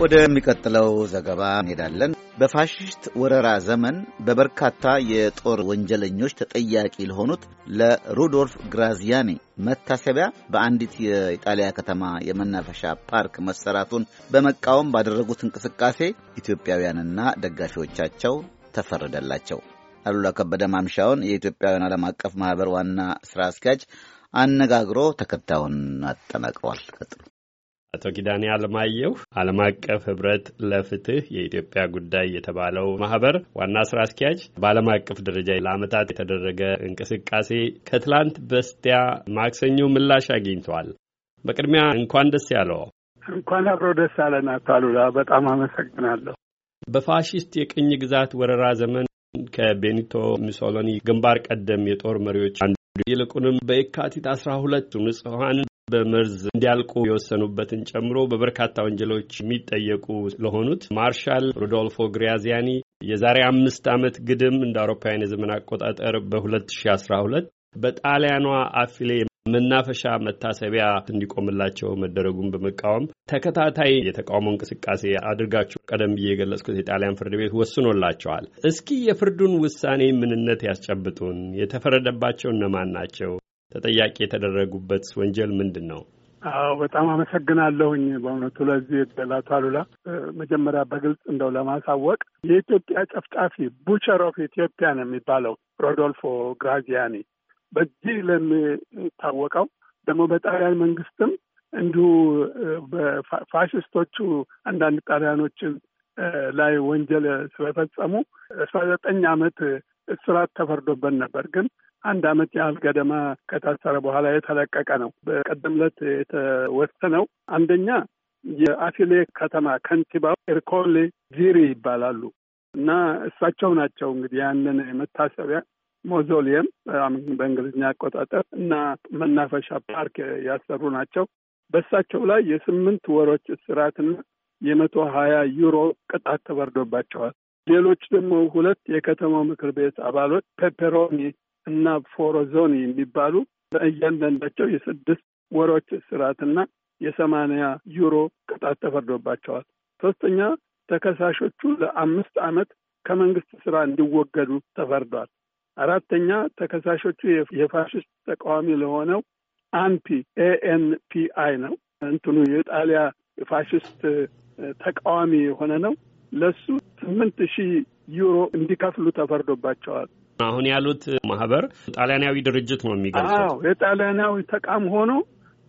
ወደሚቀጥለው ዘገባ እንሄዳለን። በፋሽስት ወረራ ዘመን በበርካታ የጦር ወንጀለኞች ተጠያቂ ለሆኑት ለሩዶልፍ ግራዚያኒ መታሰቢያ በአንዲት የኢጣሊያ ከተማ የመናፈሻ ፓርክ መሰራቱን በመቃወም ባደረጉት እንቅስቃሴ ኢትዮጵያውያንና ደጋፊዎቻቸው ተፈረደላቸው። አሉላ ከበደ ማምሻውን የኢትዮጵያውያን ዓለም አቀፍ ማህበር ዋና ስራ አስኪያጅ አነጋግሮ ተከታዩን አጠናቅሯል። ቀጥሉ። አቶ ኪዳኔ አለማየሁ ዓለም አቀፍ ህብረት ለፍትህ የኢትዮጵያ ጉዳይ የተባለው ማህበር ዋና ስራ አስኪያጅ፣ በዓለም አቀፍ ደረጃ ለዓመታት የተደረገ እንቅስቃሴ ከትላንት በስቲያ ማክሰኞ ምላሽ አግኝተዋል። በቅድሚያ እንኳን ደስ ያለው። እንኳን አብሮ ደስ አለን አቶ አሉላ፣ በጣም አመሰግናለሁ። በፋሺስት የቅኝ ግዛት ወረራ ዘመን ከቤኒቶ ሙሶሎኒ ግንባር ቀደም የጦር መሪዎች አንዱ ይልቁንም በየካቲት አስራ ሁለቱ ንጹሐንን በመርዝ እንዲያልቁ የወሰኑበትን ጨምሮ በበርካታ ወንጀሎች የሚጠየቁ ለሆኑት ማርሻል ሩዶልፎ ግሪያዚያኒ የዛሬ አምስት ዓመት ግድም እንደ አውሮፓውያን የዘመን አቆጣጠር በ2012 በጣሊያኗ አፊሌ መናፈሻ መታሰቢያ እንዲቆምላቸው መደረጉን በመቃወም ተከታታይ የተቃውሞ እንቅስቃሴ አድርጋችሁ ቀደም ብዬ የገለጽኩት የጣሊያን ፍርድ ቤት ወስኖላቸዋል። እስኪ የፍርዱን ውሳኔ ምንነት ያስጨብጡን። የተፈረደባቸው እነማን ናቸው? ተጠያቂ የተደረጉበት ወንጀል ምንድን ነው? አዎ በጣም አመሰግናለሁኝ በእውነቱ ለዚህ ለአቶ አሉላ። መጀመሪያ በግልጽ እንደው ለማሳወቅ የኢትዮጵያ ጨፍጫፊ butcher of Ethiopia ነው የሚባለው ሮዶልፎ ግራዚያኒ። በዚህ ለሚታወቀው ደግሞ በጣሊያን መንግስትም እንዲሁ በፋሽስቶቹ አንዳንድ ጣሊያኖችን ላይ ወንጀል ስለፈጸሙ አስራ ዘጠኝ ዓመት እስራት ተፈርዶበት ነበር። ግን አንድ ዓመት ያህል ገደማ ከታሰረ በኋላ የተለቀቀ ነው። በቀደም ዕለት የተወሰነው አንደኛ የአፊሌ ከተማ ከንቲባው ኤርኮሌ ዚሪ ይባላሉ እና እሳቸው ናቸው እንግዲህ ያንን መታሰቢያ ሞዞሊየም በእንግሊዝኛ አቆጣጠር እና መናፈሻ ፓርክ ያሰሩ ናቸው። በእሳቸው ላይ የስምንት ወሮች እስራትና የመቶ ሀያ ዩሮ ቅጣት ተፈርዶባቸዋል። ሌሎች ደግሞ ሁለት የከተማው ምክር ቤት አባሎች ፔፐሮኒ እና ፎሮዞኒ የሚባሉ በእያንዳንዳቸው የስድስት ወሮች እስራትና የሰማንያ ዩሮ ቅጣት ተፈርዶባቸዋል። ሶስተኛ ተከሳሾቹ ለአምስት ዓመት ከመንግስት ስራ እንዲወገዱ ተፈርዷል። አራተኛ ተከሳሾቹ የፋሽስት ተቃዋሚ ለሆነው አንፒ ኤኤንፒአይ ነው እንትኑ የጣሊያ የፋሽስት ተቃዋሚ የሆነ ነው። ለሱ ስምንት ሺህ ዩሮ እንዲከፍሉ ተፈርዶባቸዋል። አሁን ያሉት ማህበር ጣሊያናዊ ድርጅት ነው የሚገልጸው። የጣሊያናዊ ተቃም ሆኖ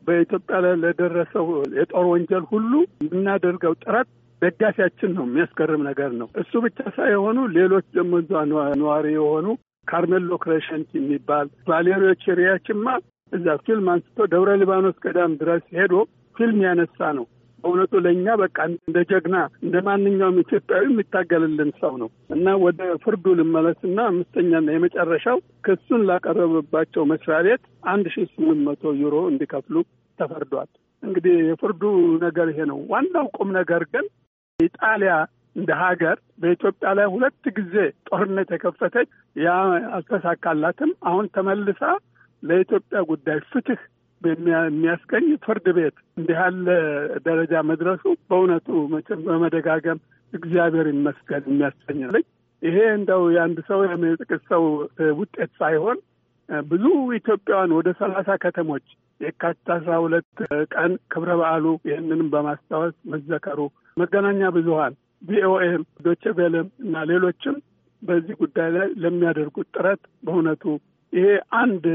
በኢትዮጵያ ላይ ለደረሰው የጦር ወንጀል ሁሉ የምናደርገው ጥረት ደጋፊያችን ነው። የሚያስገርም ነገር ነው። እሱ ብቻ ሳይሆኑ ሌሎች ደግሞ እዛ ነዋሪ የሆኑ ካርሜሎ ክሬሸንት የሚባል ቫሌሪዮ ቼሪያችማ እዛ ፊልም አንስቶ ደብረ ሊባኖስ ገዳም ድረስ ሄዶ ፊልም ያነሳ ነው። በእውነቱ ለእኛ በቃ እንደ ጀግና እንደ ማንኛውም ኢትዮጵያዊ የሚታገልልን ሰው ነው እና ወደ ፍርዱ ልመለስና አምስተኛና የመጨረሻው ክሱን ላቀረበባቸው መስሪያ ቤት አንድ ሺ ስምንት መቶ ዩሮ እንዲከፍሉ ተፈርዷል። እንግዲህ የፍርዱ ነገር ይሄ ነው። ዋናው ቁም ነገር ግን ኢጣሊያ እንደ ሀገር በኢትዮጵያ ላይ ሁለት ጊዜ ጦርነት የከፈተች ያ አልተሳካላትም። አሁን ተመልሳ ለኢትዮጵያ ጉዳይ ፍትህ የሚያስገኝ ፍርድ ቤት እንዲህ ያለ ደረጃ መድረሱ በእውነቱ በመደጋገም እግዚአብሔር ይመስገን የሚያሰኝ ነኝ። ይሄ እንደው የአንድ ሰው የጥቂት ሰው ውጤት ሳይሆን ብዙ ኢትዮጵያውያን ወደ ሰላሳ ከተሞች የካቲት አስራ ሁለት ቀን ክብረ በዓሉ ይህንንም በማስታወስ መዘከሩ መገናኛ ብዙኃን ቪኦኤም፣ ዶቼ ቬለም እና ሌሎችም በዚህ ጉዳይ ላይ ለሚያደርጉት ጥረት በእውነቱ ይሄ አንድ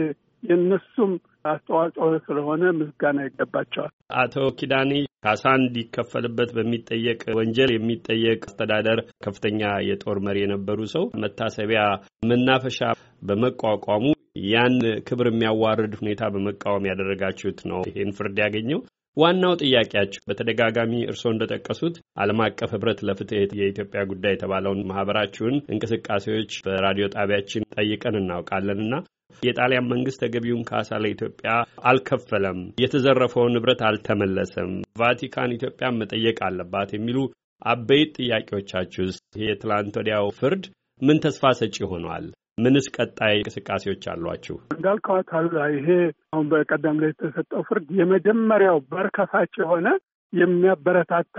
የእነሱም አስተዋጽኦ ስለሆነ ምስጋና ይገባቸዋል። አቶ ኪዳኔ ካሳ እንዲከፈልበት በሚጠየቅ ወንጀል የሚጠየቅ አስተዳደር ከፍተኛ የጦር መሪ የነበሩ ሰው መታሰቢያ መናፈሻ በመቋቋሙ ያን ክብር የሚያዋርድ ሁኔታ በመቃወም ያደረጋችሁት ነው ይሄን ፍርድ ያገኘው። ዋናው ጥያቄያችሁ በተደጋጋሚ እርስዎ እንደጠቀሱት ዓለም አቀፍ ህብረት ለፍትህ የኢትዮጵያ ጉዳይ የተባለውን ማህበራችሁን እንቅስቃሴዎች በራዲዮ ጣቢያችን ጠይቀን እናውቃለንና የጣሊያን መንግስት ተገቢውን ካሳ ለኢትዮጵያ አልከፈለም፣ የተዘረፈውን ንብረት አልተመለሰም፣ ቫቲካን ኢትዮጵያን መጠየቅ አለባት የሚሉ አበይት ጥያቄዎቻችሁ የትላንት ወዲያው ፍርድ ምን ተስፋ ሰጪ ሆኗል? ምንስ ቀጣይ እንቅስቃሴዎች አሏችሁ? እንዳልከው አሉላ፣ ይሄ አሁን በቀደም ላይ የተሰጠው ፍርድ የመጀመሪያው በር ከፋች የሆነ የሚያበረታታ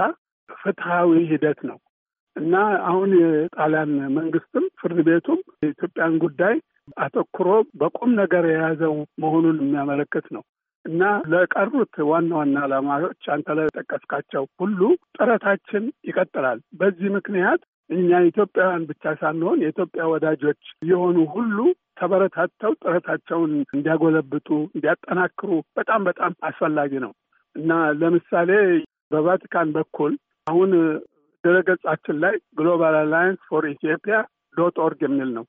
ፍትሐዊ ሂደት ነው እና አሁን የጣሊያን መንግስትም ፍርድ ቤቱም የኢትዮጵያን ጉዳይ አተኩሮ በቁም ነገር የያዘው መሆኑን የሚያመለክት ነው እና ለቀሩት ዋና ዋና ዓላማዎች አንተ ላይ ሁሉ ጥረታችን ይቀጥላል። በዚህ ምክንያት እኛ ኢትዮጵያውያን ብቻ ሳንሆን የኢትዮጵያ ወዳጆች የሆኑ ሁሉ ተበረታተው ጥረታቸውን እንዲያጎለብቱ፣ እንዲያጠናክሩ በጣም በጣም አስፈላጊ ነው እና ለምሳሌ በቫቲካን በኩል አሁን ድረገጻችን ላይ Global Alliance for Ethiopia dot org የሚል ነው።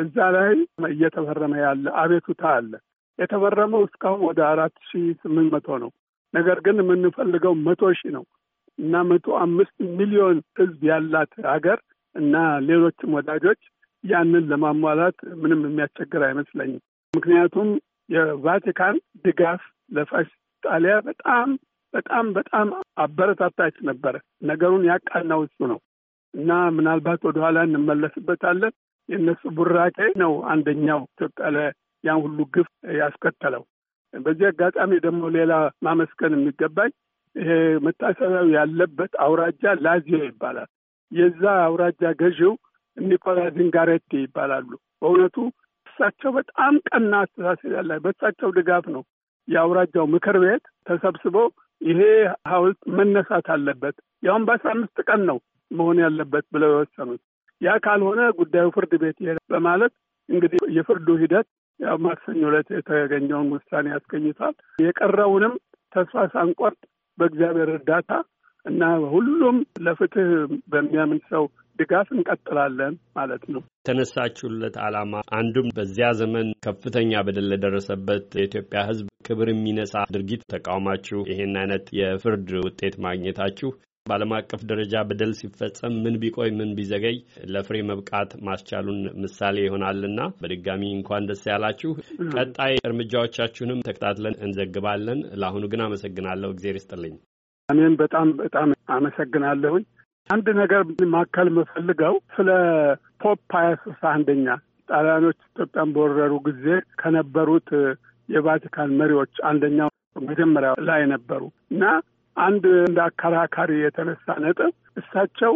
እዛ ላይ እየተፈረመ ያለ አቤቱታ አለ። የተፈረመው እስካሁን ወደ አራት ሺ ስምንት መቶ ነው። ነገር ግን የምንፈልገው መቶ ሺህ ነው እና መቶ አምስት ሚሊዮን ሕዝብ ያላት ሀገር እና ሌሎችም ወዳጆች ያንን ለማሟላት ምንም የሚያስቸግር አይመስለኝም። ምክንያቱም የቫቲካን ድጋፍ ለፋሽስት ጣሊያ በጣም በጣም በጣም አበረታታች ነበረ። ነገሩን ያቃናው እሱ ነው እና ምናልባት ወደኋላ እንመለስበታለን። የእነሱ ቡራቄ ነው አንደኛው ኢትዮጵያ ላይ ያን ሁሉ ግፍ ያስከተለው። በዚህ አጋጣሚ ደግሞ ሌላ ማመስገን የሚገባኝ ይሄ መታሰቢያው ያለበት አውራጃ ላዚዮ ይባላል። የዛ አውራጃ ገዢው ኒኮላ ዚንጋሬቲ ይባላሉ። በእውነቱ እሳቸው በጣም ቀና አስተሳሰብ ያለ በእሳቸው ድጋፍ ነው የአውራጃው ምክር ቤት ተሰብስቦ ይሄ ሐውልት መነሳት አለበት ያሁን በአስራ አምስት ቀን ነው መሆን ያለበት ብለው የወሰኑት። ያ ካልሆነ ጉዳዩ ፍርድ ቤት ይሄዳል በማለት እንግዲህ የፍርዱ ሂደት ያው ማክሰኞ ዕለት የተገኘውን ውሳኔ ያስገኝቷል። የቀረውንም ተስፋ ሳንቆርጥ በእግዚአብሔር እርዳታ እና ሁሉም ለፍትህ በሚያምን ሰው ድጋፍ እንቀጥላለን ማለት ነው። የተነሳችሁለት ዓላማ አንዱም በዚያ ዘመን ከፍተኛ በደል ለደረሰበት የኢትዮጵያ ሕዝብ ክብር የሚነሳ ድርጊት ተቃውማችሁ ይሄን አይነት የፍርድ ውጤት ማግኘታችሁ በዓለም አቀፍ ደረጃ በደል ሲፈጸም ምን ቢቆይ ምን ቢዘገይ ለፍሬ መብቃት ማስቻሉን ምሳሌ ይሆናልና በድጋሚ እንኳን ደስ ያላችሁ። ቀጣይ እርምጃዎቻችሁንም ተከታትለን እንዘግባለን። ለአሁኑ ግን አመሰግናለሁ። እግዜር ይስጥልኝ። እኔም በጣም በጣም አመሰግናለሁኝ። አንድ ነገር ማከል የምፈልገው ስለ ፖፕ ሀያ ሶስት አንደኛ ጣሊያኖች ኢትዮጵያን በወረሩ ጊዜ ከነበሩት የቫቲካን መሪዎች አንደኛው መጀመሪያ ላይ ነበሩ እና አንድ እንደ አከራካሪ የተነሳ ነጥብ እሳቸው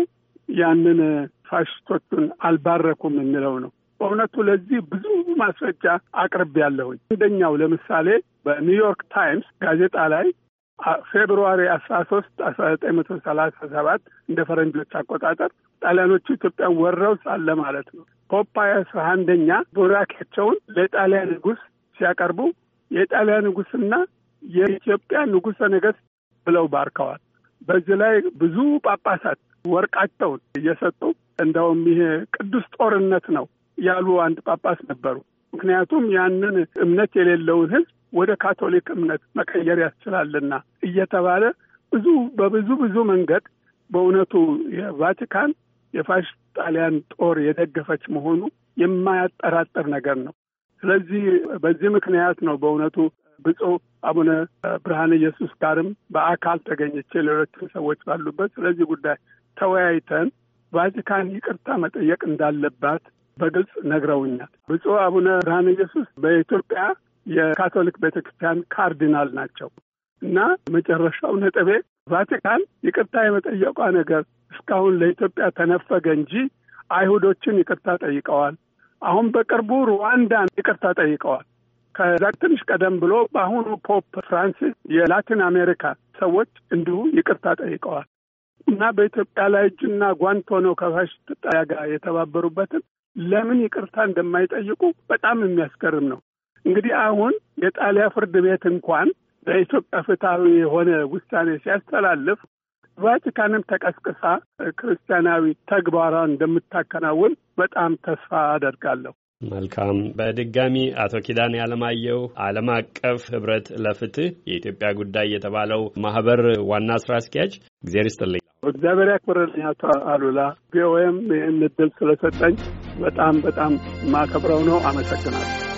ያንን ፋሽስቶቹን አልባረኩም የሚለው ነው። በእውነቱ ለዚህ ብዙ ማስረጃ አቅርቤያለሁኝ። አንደኛው ለምሳሌ በኒውዮርክ ታይምስ ጋዜጣ ላይ February አስራ ሶስት አስራ ዘጠኝ መቶ ሰላሳ ሰባት እንደ ፈረንጆች አቆጣጠር ጣሊያኖቹ ኢትዮጵያን ወረው ሳለ ማለት ነው Pope አስራ አንደኛ ቡራኬያቸውን ለጣሊያን ንጉሥ ሲያቀርቡ የጣሊያ ንጉሥና የኢትዮጵያ ንጉሠ ነገሥት ብለው ባርከዋል። በዚህ ላይ ብዙ ጳጳሳት ወርቃቸውን እየሰጡ እንደውም ይሄ ቅዱስ ጦርነት ነው ያሉ አንድ ጳጳስ ነበሩ። ምክንያቱም ያንን እምነት የሌለውን ሕዝብ ወደ ካቶሊክ እምነት መቀየር ያስችላልና እየተባለ ብዙ በብዙ ብዙ መንገድ በእውነቱ የቫቲካን የፋሽስት ጣሊያን ጦር የደገፈች መሆኑ የማያጠራጥር ነገር ነው። ስለዚህ በዚህ ምክንያት ነው በእውነቱ ብፁዕ አቡነ ብርሃነ ኢየሱስ ጋርም በአካል ተገኝቼ ሌሎችም ሰዎች ባሉበት ስለዚህ ጉዳይ ተወያይተን ቫቲካን ይቅርታ መጠየቅ እንዳለባት በግልጽ ነግረውኛል። ብፁዕ አቡነ ብርሃነ ኢየሱስ በኢትዮጵያ የካቶሊክ ቤተ ክርስቲያን ካርዲናል ናቸው እና መጨረሻው ነጥቤ ቫቲካን ይቅርታ የመጠየቋ ነገር እስካሁን ለኢትዮጵያ ተነፈገ እንጂ አይሁዶችን ይቅርታ ጠይቀዋል። አሁን በቅርቡ ሩዋንዳን ይቅርታ ጠይቀዋል። ከዛ ትንሽ ቀደም ብሎ በአሁኑ Pope ፍራንሲስ የላቲን አሜሪካ ሰዎች እንዲሁ ይቅርታ ጠይቀዋል እና በኢትዮጵያ ላይ እጅና ጓንት ሆነው ከፋሽስት ጣሊያ ጋር የተባበሩበትን ለምን ይቅርታ እንደማይጠይቁ በጣም የሚያስገርም ነው። እንግዲህ አሁን የጣሊያ ፍርድ ቤት እንኳን በኢትዮጵያ ፍትሐዊ የሆነ ውሳኔ ሲያስተላልፍ ቫቲካንም ተቀስቅሳ ክርስቲያናዊ ተግባሯን እንደምታከናውን በጣም ተስፋ አደርጋለሁ። መልካም። በድጋሚ አቶ ኪዳኔ አለማየሁ ዓለም አቀፍ ህብረት ለፍትህ የኢትዮጵያ ጉዳይ የተባለው ማህበር ዋና ስራ አስኪያጅ፣ እግዚአብሔር ይስጥልኝ። እግዚአብሔር ያክብርልኝ አቶ አሉላ። ቪኦኤም ይህን እድል ስለሰጠኝ በጣም በጣም ማከብረው ነው። አመሰግናለሁ።